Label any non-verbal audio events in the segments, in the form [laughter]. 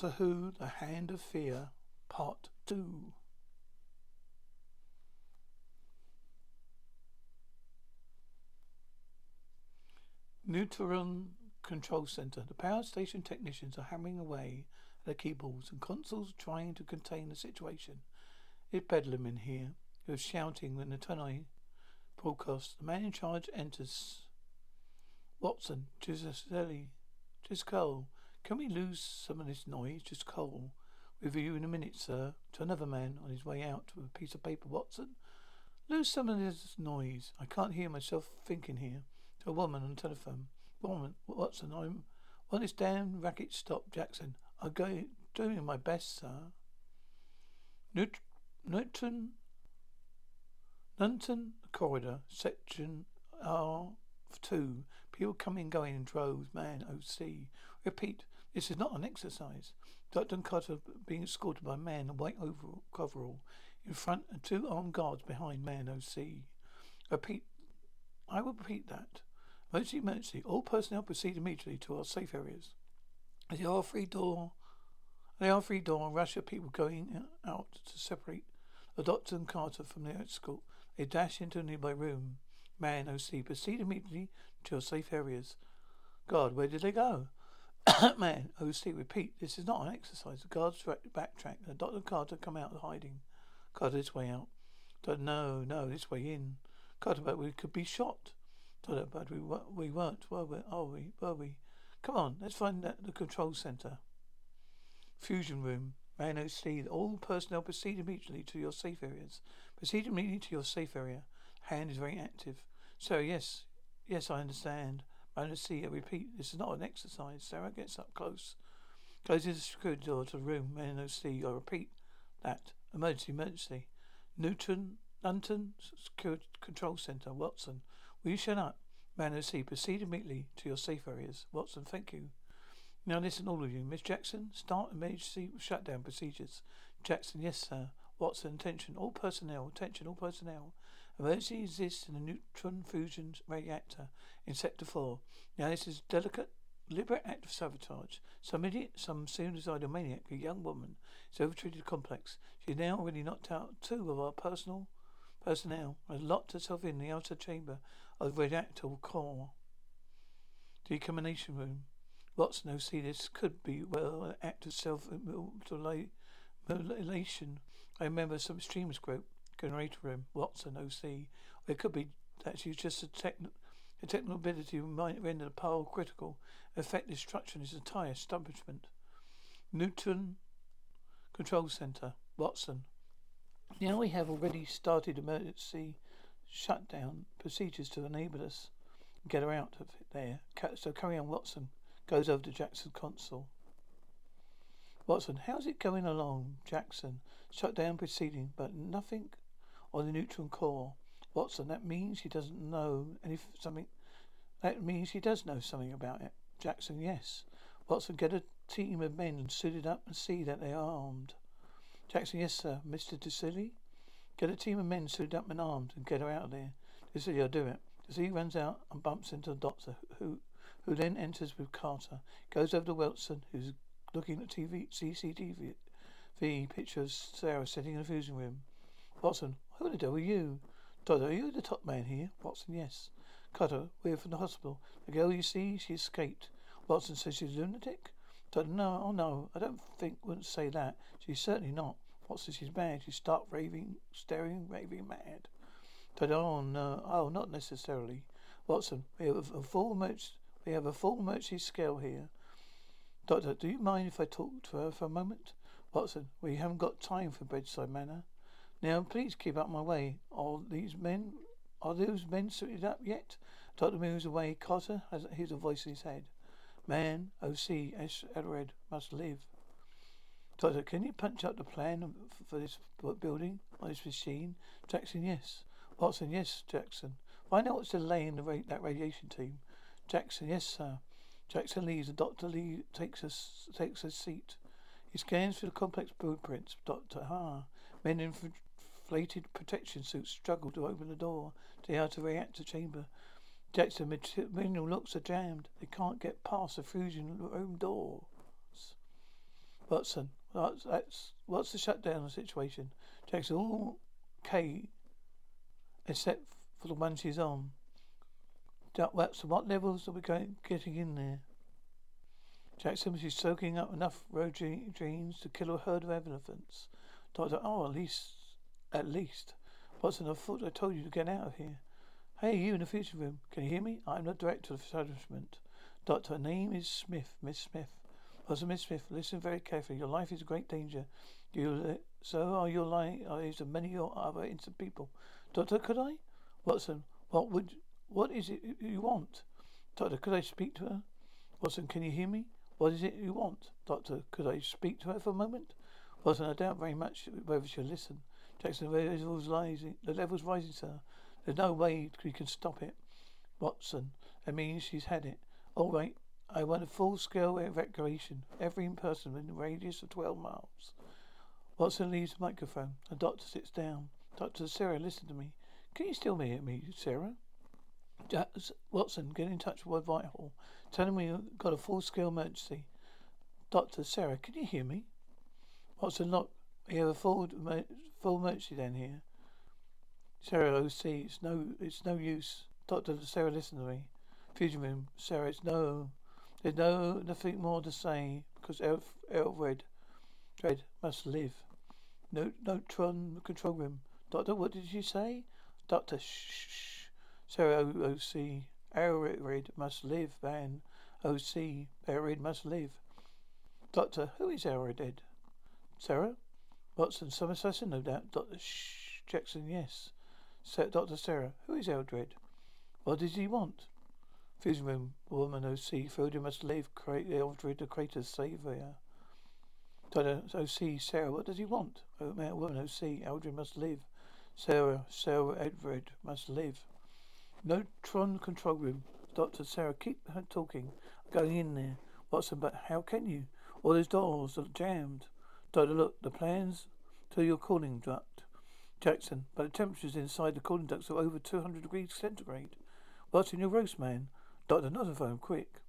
Doctor Who The Hand of Fear, Part 2. Neutron Control Center. The power station technicians are hammering away at the keyboards and consoles trying to contain the situation. It's bedlam in here. He was shouting when the Tannoy broadcast. The man in charge enters. Watson, Giuseppe, Driscoll, can we lose some of this noise? Driscoll. With you in a minute, sir. To another man on his way out with a piece of paper. Watson? Lose some of this noise. I can't hear myself thinking here. To a woman on the telephone. Woman, Watson, I'm want this damn racket stop, Jackson. I'm doing my best, sir. Newt Newton Nunton corridor, section R two. People coming and going in droves, man, OC. Repeat, this is not an exercise. Dr. Carter being escorted by a man in white overall, coverall in front and two armed guards behind man OC. Repeat, I will repeat that. Emergency, emergency. All personnel proceed immediately to our safe areas. The R3 door, the R3 door, Russia people going out to separate the doctor and Carter from the escort. They dash into a nearby room. Man, OC, proceed immediately to your safe areas. God, where did they go? [coughs] Man, OC, repeat, this is not an exercise. The guards backtrack. The Doctor Carter come out of hiding. Carter, this way out. Doctor, no, no, this way in. Carter, but we could be shot. Doctor, but we, we weren't, were we? Are we? Were we? Come on, let's find the, the control center. Fusion room. Man, OC, all personnel proceed immediately to your safe areas. Proceed immediately to your safe area. Hand is very active. So, yes, yes, I understand. Man see, I repeat, this is not an exercise. Sarah gets up close. Closes the security door to the room. Man see, I repeat that. Emergency, emergency. Nunton, Nunton Security Control Center. Watson, will you shut up? Man see, proceed immediately to your safe areas. Watson, thank you. Now listen, all of you. Miss Jackson, start emergency shutdown procedures. Jackson, yes, sir. Watson, attention, all personnel, attention, all personnel. Emergency exists in a neutron fusion reactor in Sector 4. Now, this is a delicate, deliberate act of sabotage. Some idiot, some suicidal maniac, a young woman, is overtreated complex. She has now already knocked out two of our personal personnel and locked herself in the outer chamber of the reactor core. Decontamination room. Watson, see, this could be, well, an act of self-mutilation. I remember some extremist group generator room, Watson OC. It could be she's just a, techn- a technical ability might render the power critical, affect destruction its entire establishment. Nunton Control Center, Watson. Now we have already started emergency shutdown procedures to enable us to get her out of there. So carry on, Watson. Goes over to Jackson's console. Watson, how's it going along? Jackson, shut down proceeding, but nothing on the neutron core. Watson, that means he doesn't know any something. That means he does know something about it. Jackson, yes. Watson, get a team of men suited up and see that they are armed. Jackson, yes, sir. Mr. DeCilly, get a team of men suited up and armed and get her out of there. DeCilly, I'll do it. DeCilly runs out and bumps into the doctor, who, who then enters with Carter. Goes over to Wilson, who's looking at TV, CCTV, the picture of Sarah sitting in the fusion room. Watson, who the devil are you? Doctor, are you the top man here? Watson, yes. Carter, we're from the hospital. The girl you see, she escaped. Watson says she's a lunatic? Doctor, no, oh no, I don't think, wouldn't say that. She's certainly not. Watson, she's mad. She's stark raving, staring, raving mad. Doctor, oh no, oh, not necessarily. Watson, we have a full merch, we have a full emergency scale here. Doctor, do you mind if I talk to her for a moment? Watson, we haven't got time for bedside manner. Now, please keep out my way. Are these men, are those men suited up yet? Doctor moves away. Carter has hears a voice in his head. Man, O.C. Edred must live. Doctor, can you punch up the plan for this building on this machine? Jackson, yes. Watson, yes, Jackson. Find out what's delaying the ra- that radiation team. Jackson, yes, sir. Jackson leaves. The doctor leave, takes a, takes a seat. He scans through the complex blueprints. Doctor, ah. Men in inflated protection suits struggle to open the door to the outer reactor chamber. Jackson mineral locks are jammed. They can't get past the fusion room doors. Watson, that's, that's what's the shutdown situation? Jackson, all okay, except for the one she's on. Watson, what levels are we going getting in there? Jackson, she's soaking up enough roentgens to kill a herd of elephants. Doctor, oh, at least at least. Watson, I thought I told you to get out of here. Hey, you in the future room. Can you hear me? I'm the director of the establishment. Doctor, her name is Smith, Miss Smith. Watson, Miss Smith, listen very carefully. Your life is in great danger. You, so are your lives of many other innocent people. Doctor, could I? Watson, what would, what is it you want? Doctor, could I speak to her? Watson, can you hear me? What is it you want? Doctor, could I speak to her for a moment? Watson, I doubt very much whether she'll listen. Jackson, the level's rising. The level's rising, sir. There's no way we can stop it. Watson, that means she's had it. All right. I want a full-scale evacuation. Every person within a radius of 12 miles. Watson leaves the microphone. The doctor sits down. Doctor Sarah, listen to me. Can you still hear me, Sarah? Watson, get in touch with Whitehall. Tell him we've got a full-scale emergency. Doctor Sarah, can you hear me? Watson, look, we have a full full emergency then here. Sarah, OC, it's no, it's no use. Doctor Sarah, listen to me. Fusion room, Sarah, it's no, there's no, nothing more to say because Elf, Elfred, Dread must live. No, neutron control room. Doctor, what did you say? Doctor, shh. Sarah, OC, Eldrad must live, man. OC, Eldrad must live. Doctor, who is Eldrad? Sarah? Watson, some assassin, no doubt. Doctor Shh, Jackson, yes. Dr. Sarah, who is Eldrad? What does he want? Fusion room, woman OC, Frodo must leave Eldrad the crater's savior. Dr. OC, Sarah, what does he want? Oh, man, woman OC, Eldrad must live. Sarah, Sarah, Edward must live. Neutron control room. Doctor Sarah, keep her talking. Going in there. Watson, but how can you? All those doors are jammed. Doctor, look, the plans to your cooling duct. Jackson, but the temperatures inside the cooling ducts are over 200 degrees centigrade. What's in your roast, man? Doctor, not a phone, quick.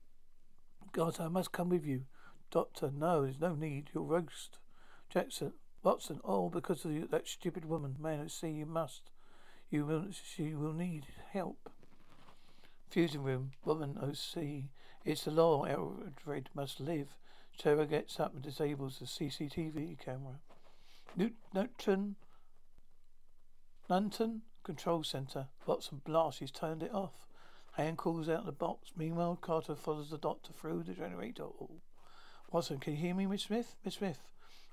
God, I must come with you. Doctor, no, there's no need. You'll roast. Jackson, Watson, all because of that stupid woman. Man, see, you must. You will, she will need help. Fusion room, woman, OC. It's the law, Eldrad must live. Sarah gets up and disables the CCTV camera. Newton, Nunton Control Center. Watson blasts. He's turned it off. Hand calls out the box. Meanwhile, Carter follows the doctor through the generator hall. Watson, can you hear me, Miss Smith? Miss Smith.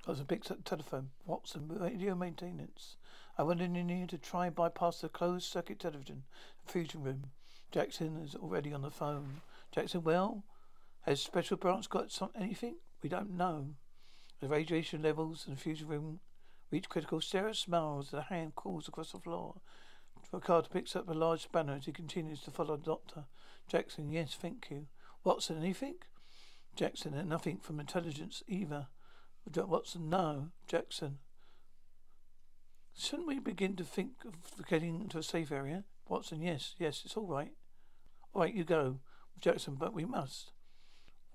Watson picks up the telephone. Watson, radio maintenance. I went in here to try and bypass the closed circuit television fusion room. Jackson is already on the phone. Jackson, well, has Special Branch got some, anything? We don't know. The radiation levels in the fusion room reach critical. Sarah smiles. The hand crawls across the floor. Ricardo picks up a large spanner as he continues to follow doctor. Jackson, yes, thank you. Watson, anything? Jackson, uh, nothing from intelligence either. Watson, no. Jackson. Shouldn't we begin to think of getting into a safe area? Watson, yes, yes, it's all right. All right, you go. Jackson, but we must.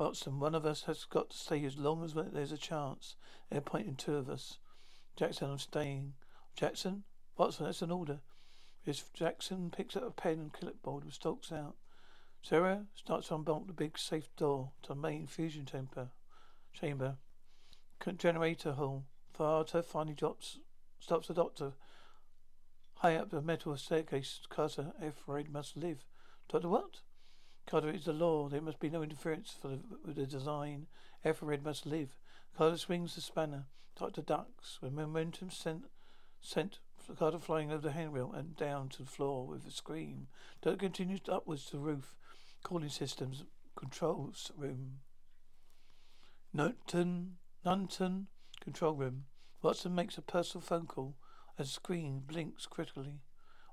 Watson, one of us has got to stay as long as there's a chance. They're pointing two of us. Jackson, I'm staying. Jackson? Watson, that's an order. Miss Jackson picks up a pen and clipboard and stalks out. Sarah starts to unbolt the big safe door to the main fusion temper, Chamber. Generator hall. Carter finally drops, stops the doctor. High up the metal staircase, Carter afraid must live. Doctor what? Carter is the law. There must be no interference for the, with the design. Everett must live. Carter swings the spanner. Doctor ducks. With momentum sent, sent Carter flying over the handrail and down to the floor with a scream. Doctor continues upwards to the roof. Calling systems. Controls room. Nunton. Nunton. Control room. Watson makes a personal phone call. A screen blinks critically.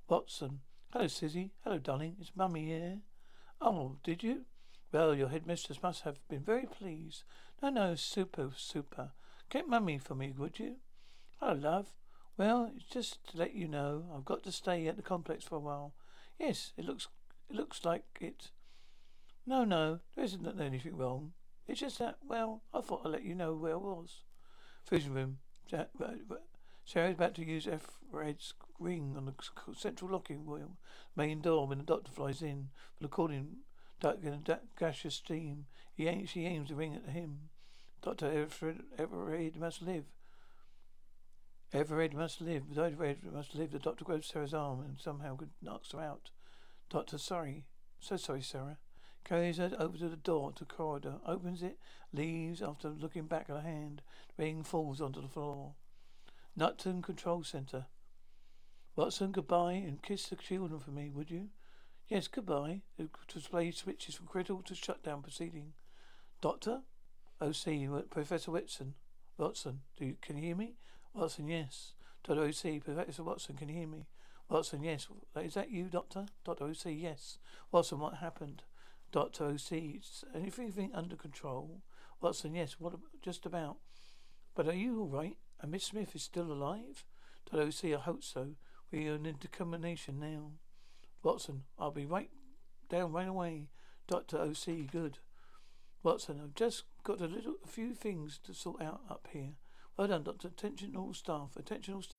Watson. Hello, Sizzy. Hello, darling. It's Mummy here. Oh, did you? Well, your headmistress must have been very pleased. No, no, super, super. Get mummy for me, would you? Oh, love. Well, just to let you know I've got to stay at the complex for a while. Yes, it looks it looks like it. No, no, there isn't anything wrong. It's just that, well, I thought I'd let you know where I was. Fusion room. Sarah's about to use F. Red's ring on the central locking wheel, main door when the doctor flies in. But according to uh, gaseous steam, he aims, she aims the ring at him. Doctor Everett, Everett must live. Everett must live. Doctor Everett must live. The doctor grabs Sarah's arm and somehow knocks her out. Doctor, sorry. So sorry, Sarah. Carries her over to the door to the corridor, opens it, leaves after looking back at her hand. The ring falls onto the floor. Nunton Control Center. Watson, goodbye, and kiss the children for me, would you? Yes, goodbye. The display switches from critical to shutdown proceeding. Doctor? OC, Professor Watson. Watson, do you, can you hear me? Watson, yes. Doctor OC, Professor Watson, can you hear me? Watson, yes. Is that you, Doctor? Doctor OC, yes. Watson, what happened? Doctor OC, is anything under control? Watson, yes. What? Just about. But are you all right? And Miss Smith is still alive? OC, I hope so. We are in determination now. Watson, I'll be right down right away. Doctor OC, good. Watson, I've just got a little, a few things to sort out up here. Well done, Doctor. Attention all staff. Attention all staff.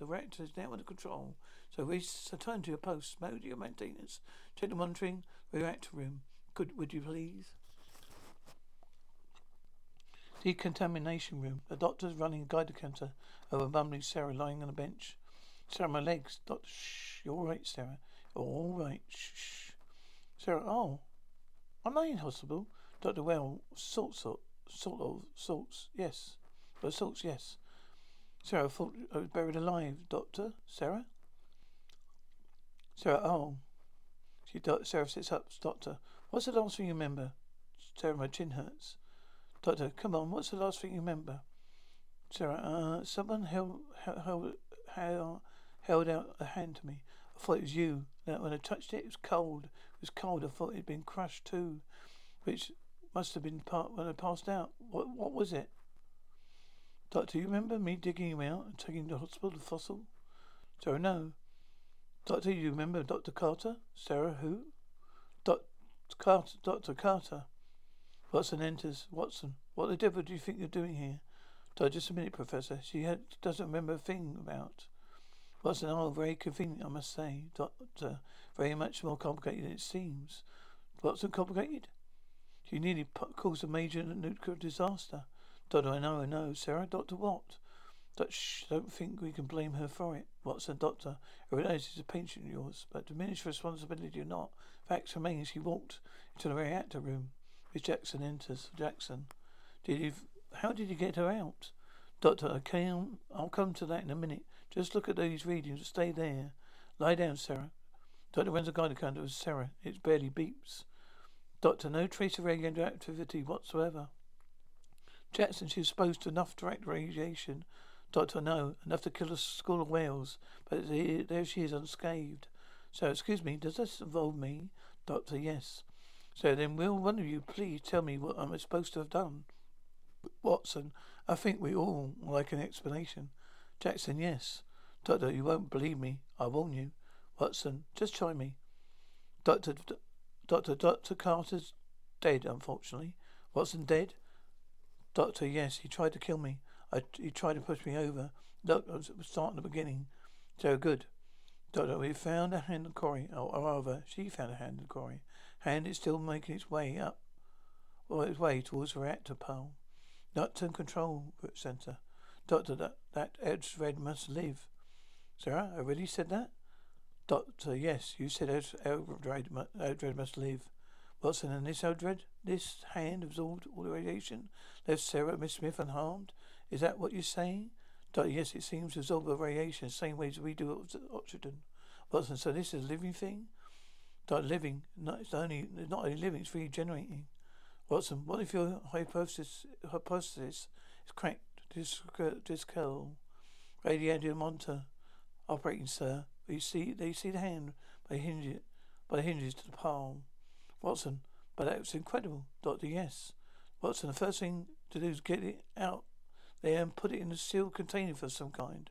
The reactor is now under control. So return to your post. Mode your maintenance. Check the monitoring reactor room. Could would you please? Decontamination room. The doctor's running a Geiger counter over mumbling Sarah lying on a bench. Sarah, my legs. Doctor, shh. You're all right, Sarah. You're all right. Shh. Sarah, oh. Am I in hospital? Doctor, well, sort, sort, sort of, sorts, yes. But sorts, yes. Sarah, thought I was buried alive. Doctor? Sarah? Sarah, oh. She, do- Sarah sits up. Doctor, what's the last thing you remember? Sarah, my chin hurts. Doctor, come on, what's the last thing you remember? Sarah, uh, someone held, held, held, held out a hand to me. I thought it was you. When I touched it, it was cold. It was cold. I thought it had been crushed too, which must have been part when I passed out. What, what was it? Doctor, you remember me digging him out and taking him to hospital, the fossil? Sarah, no. Doctor, you remember Dr. Carter? Sarah, who? Dr. Carter, Dr. Carter. Watson enters. Watson, what the devil do you think you're doing here? Doctor, just a minute, Professor. She had, doesn't remember a thing about. Watson, oh, very convenient, I must say. Doctor, very much more complicated than it seems. Watson, complicated? She nearly caused a major nuclear disaster. Doctor, I know, I know. Sarah, Doctor what? Don't think we can blame her for it. Watson, doctor, I realize he's a patient of yours, but diminished responsibility or not. Facts remain she walked into the reactor room. Miss Jackson enters. Jackson. Did you how did you get her out? Doctor, I came I'll come to that in a minute. Just look at these readings. Stay there. Lie down, Sarah. Doctor runs a guide account of Sarah. It barely beeps. Doctor, no trace of radioactivity whatsoever. Jackson, she was exposed to enough direct radiation. Doctor, no, enough to kill a school of whales. But there she is, unscathed. So, excuse me, does this involve me? Doctor, yes. So then, will one of you please tell me what I'm supposed to have done? Watson, I think we all like an explanation. Jackson, yes. Doctor, you won't believe me. I warn you. Watson, just try me. Doctor, Doctor, Doctor Carter's dead, unfortunately. Watson dead? Doctor, yes, he tried to kill me. I, he tried to push me over. Look, I was starting the beginning. So good. Doctor, we found a hand in quarry, or, or rather, she found a hand the quarry. Hand is still making its way up, or its way towards the reactor pole. Nunton Control Center. Doctor, that, that Eldrad must live. Sarah, I really said that? Doctor, yes, you said Eldrad, Eldrad must live. Watson, and this Eldrad, this hand absorbed all the radiation, left Sarah, Miss Smith unharmed? Is that what you're saying? Doctor, yes, it seems to absorb the radiation the same way as we do oxygen. Watson, so this is a living thing? Doctor, living, not, it's only, not only living, it's regenerating. Watson, what if your hypothesis, hypothesis is cracked? This, radiator monitor, operating, sir. You see, they see the hand by hinge by the hinges to the palm. Watson, but that was incredible, Doctor. Yes, Watson. The first thing to do is get it out there and put it in a sealed container for some kind.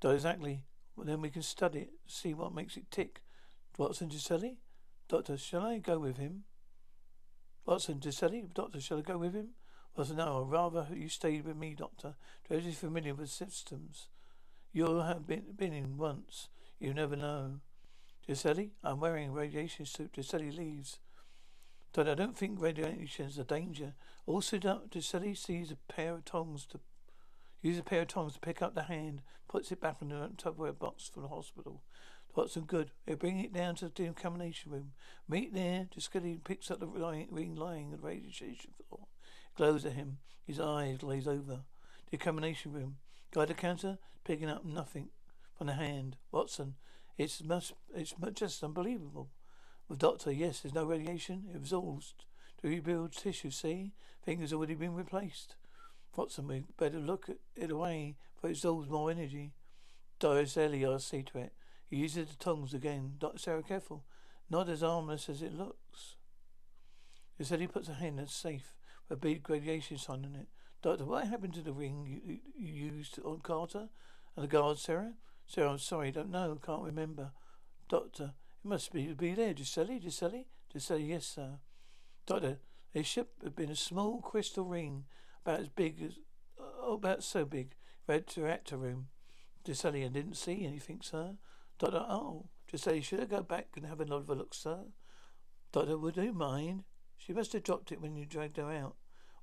Doctor, exactly. Well, then we can study it, see what makes it tick. Watson, Giuselli? Doctor, shall I go with him? Watson, Giuselli? Doctor, shall I go with him? Watson, no, I'd rather you stayed with me, Doctor. Josie familiar with systems. You'll have been, been in once. You never know. Giuseppe, I'm wearing a radiation suit. Giuseppe leaves. But I don't think radiation is a danger. Also, Giuseppe sees a pair of tongs to use a pair of tongs to pick up the hand, puts it back in the Tupperware box from the hospital. Watson, good. They bring it down to the decontamination room. Meet there. Giuseppe picks up the ring lying on the radiation floor. Glows at him. His eyes glaze over. Decontamination room. Guide the counter, picking up nothing from the hand. Watson, it's must it's just unbelievable. With Doctor, yes, there's no radiation. It absorbs to rebuild tissue. See, things already been replaced. Watson, we better look at it away, for it absorbs more energy. Doris I'll see to it. He uses the tongs again. Doctor Sarah, careful. Not as harmless as it looks. He said he puts a hand in safe with a big radiation sign on it. Doctor, what happened to the ring you, you used on Carter and the guard, Sarah? Sarah, I'm sorry, don't know, can't remember. Doctor, it must be be there, Giuseppe, Giuseppe? Giuseppe, yes, sir. Doctor, there should have been a small crystal ring about as big as, oh, about so big, red to reactor room. Giuseppe, I didn't see anything, sir. Doctor, oh, Giuseppe, should I go back and have another look, sir? Doctor, would you mind? She must have dropped it when you dragged her out.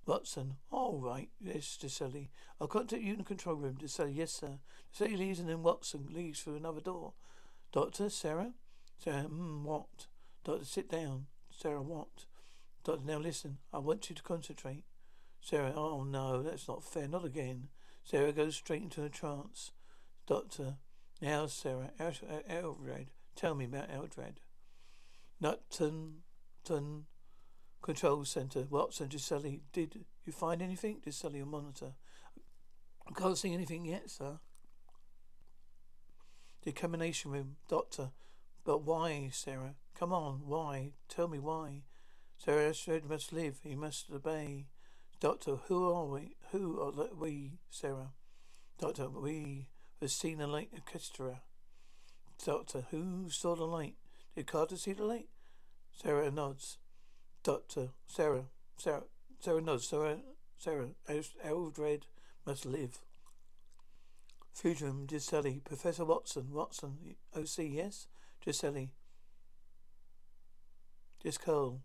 Watson. All right. Yes, Giuseppe. I'll contact you in the control room. Giuseppe. Yes, sir. Giuseppe leaves and then Watson leaves through another door. Doctor, Sarah? Sarah, hmm, what? Doctor, sit down. Sarah, what? Doctor, now listen. I want you to concentrate. Sarah, oh no, that's not fair. Not again. Sarah goes straight into a trance. Doctor, now Sarah, Eldrad, tell me about Eldrad. Nunton, Tun, Control Center. Watson, Giuseppe, did you find anything? Giuseppe, a monitor. I can't see anything yet, sir. Decontamination room. Doctor. But why, Sarah? Come on, why? Tell me why. Sarah Ashford must live. He must obey. Doctor, who are we? Who are we, Sarah? Doctor, we have seen the light orchestra. Doctor, who saw the light? Did Carter see the light? Sarah nods. Doctor Sarah, Sarah, Sarah nods. Sarah, Sarah, Eldrad must live. Fusion, Giuseppe, Professor Watson, Watson, OC, yes? Giuseppe. Driscoll.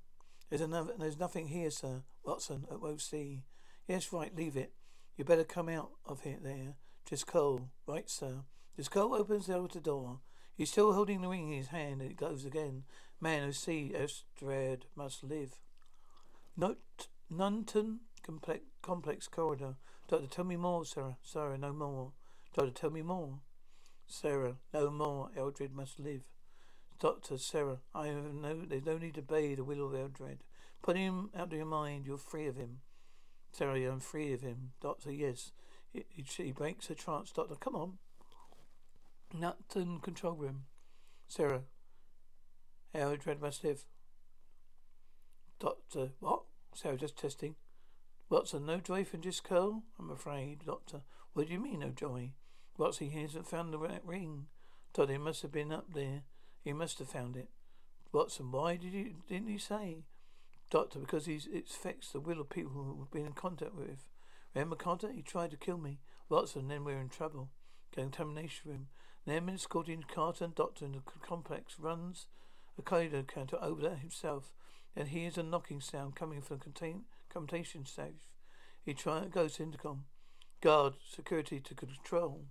There's another, there's nothing here, sir. Watson, at OC. Yes, right, leave it. You better come out of here there. Driscoll. Right, sir. Skull opens the outer door. He's still holding the ring in his hand, and it goes again. Man who see Estrad must live. Note Nunton complex, complex corridor. Doctor, tell me more, Sarah. Sarah, no more. Doctor, tell me more. Sarah, no more. Eldrad must live. Doctor, Sarah, I have no. There's no need to obey the will of Eldrad. Put him out of your mind. You're free of him. Sarah, I'm free of him. Doctor, yes. He, he, he breaks a trance. Doctor, come on. Nunton control room. Sarah. Eldrad must live. Doctor, what? Sarah, just testing. Watson, no joy from Driscoll? I'm afraid, Doctor. What do you mean, no joy? Watson, he hasn't found the ring. Doctor, he must have been up there. He must have found it. Watson, why did you didn't he say? Doctor, because he's it affects the will of people who we've been in contact with. Remember Carter? He tried to kill me. Watson, then we're in trouble. Contamination room. Then escorting Carter and Doctor in the complex runs a corridor counter over there himself. He hears a knocking sound coming from the contain commutation safe. He try goes to intercom. Guard, security to control.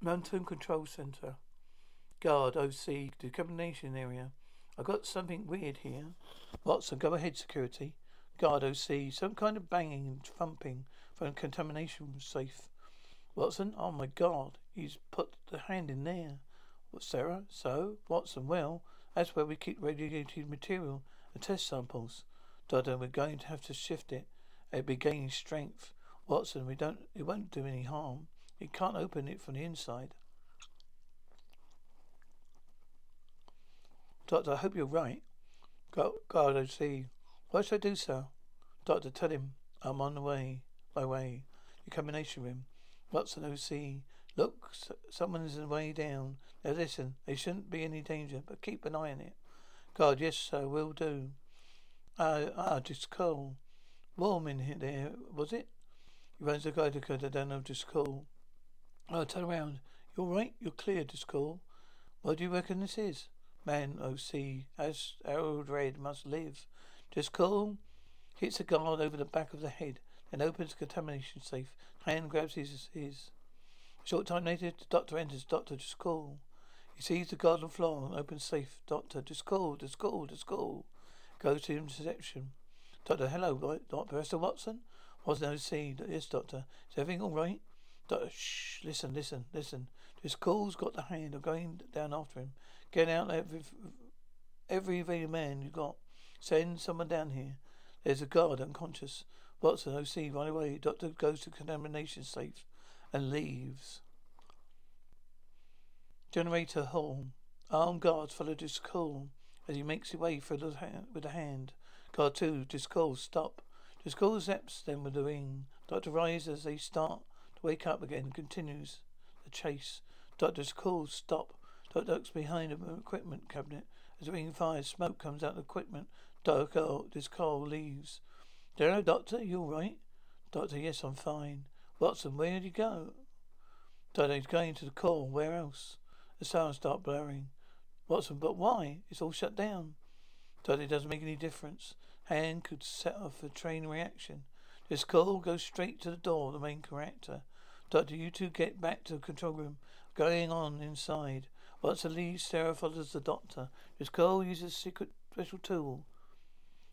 Mountain Control Center. Guard, OC, decontamination area. I've got something weird here. Watson, go ahead, security. Guard, OC, some kind of banging and thumping from a contamination safe. Watson, oh my god, he's put the hand in there. What, Sarah? So? Watson, well, that's where we keep radioactive material and test samples. Dodder, we're going to have to shift it. It'll be gaining strength. Watson, we don't, it won't do any harm. You can't open it from the inside. Doctor, I hope you're right. God, God, I see. What should I do, sir? Doctor, tell him I'm on the way. My way. The combination room. Watson, OC. Look, someone's way down. Now listen, there shouldn't be any danger, but keep an eye on it. God, yes, sir, will do. Ah, ah, Driscoll. Warm in here, there, was it? He runs the guy to cut down of Driscoll. Oh, turn around. You're right, You're clear, Driscoll. What do you reckon this is? Man, O.C., as Harold Red must live. Driscoll. Hits the guard over the back of the head, then opens contamination safe. Hand grabs his, his. Short time later, the doctor enters. Doctor, Driscoll. He sees the garden floor and opens safe. Doctor, Driscoll, just call, Driscoll. Goes to interception. Doctor, hello, Doctor Professor Watson? Was no see. Yes, Doctor. Is everything all right? Doctor, shh, listen, listen, listen. Driscoll's got the hand of going down after him. Get out every, every available man you got. Send someone down here. There's a guard unconscious. Watson, OC, right away. Doctor goes to contamination safe and leaves. Generator hall. Armed guards follow call as he makes his way through the hand, with a hand. Guard two, Driscoll, stop. Call zaps them with the ring. Doctor rises as they start to wake up again and continues the chase. Doctor's call, stop. Doctor behind an equipment cabinet as the ring fires. Smoke comes out of the equipment. Doctor, call leaves. Hello, Doctor, you all right? Doctor, yes, I'm fine. Watson, where did you go? He's going to the call. Where else? The sounds start blaring. Watson, but why? It's all shut down. Doctor, it doesn't make any difference. Hand could set off a train reaction. This call goes straight to the door the main reactor. Doctor, you two get back to the control room. Going on inside. Watson leaves. Sarah follows the doctor. This call uses a secret special tool.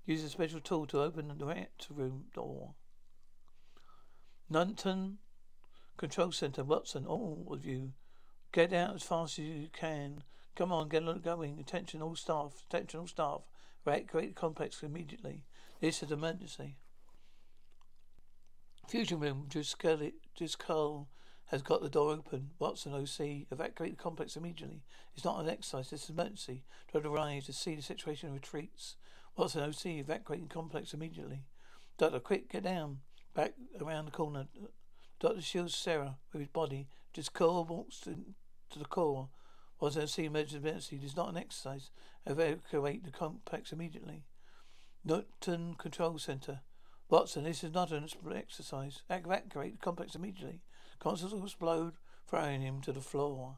Uses a special tool to open the reactor room door. Nunton Control Center, Watson, all of you. Get out as fast as you can. Come on, get going. Attention all staff. Attention all staff. Evacuate the complex immediately. This is an emergency. Fusion room, just Carl has got the door open. Watson OC, evacuate the complex immediately. It's not an exercise, is an emergency. Try to rise to see the situation retreats. Watson OC, evacuate the complex immediately. Doctor, quick, get down. Back around the corner, Doctor shields Sarah with his body. Driscoll walks to, to the core. Watson a emergency? It is not an exercise. Evacuate the complex immediately. Nunton Control Center. Watson, this is not an exercise. Evacuate the complex immediately. Will explode, throwing him to the floor.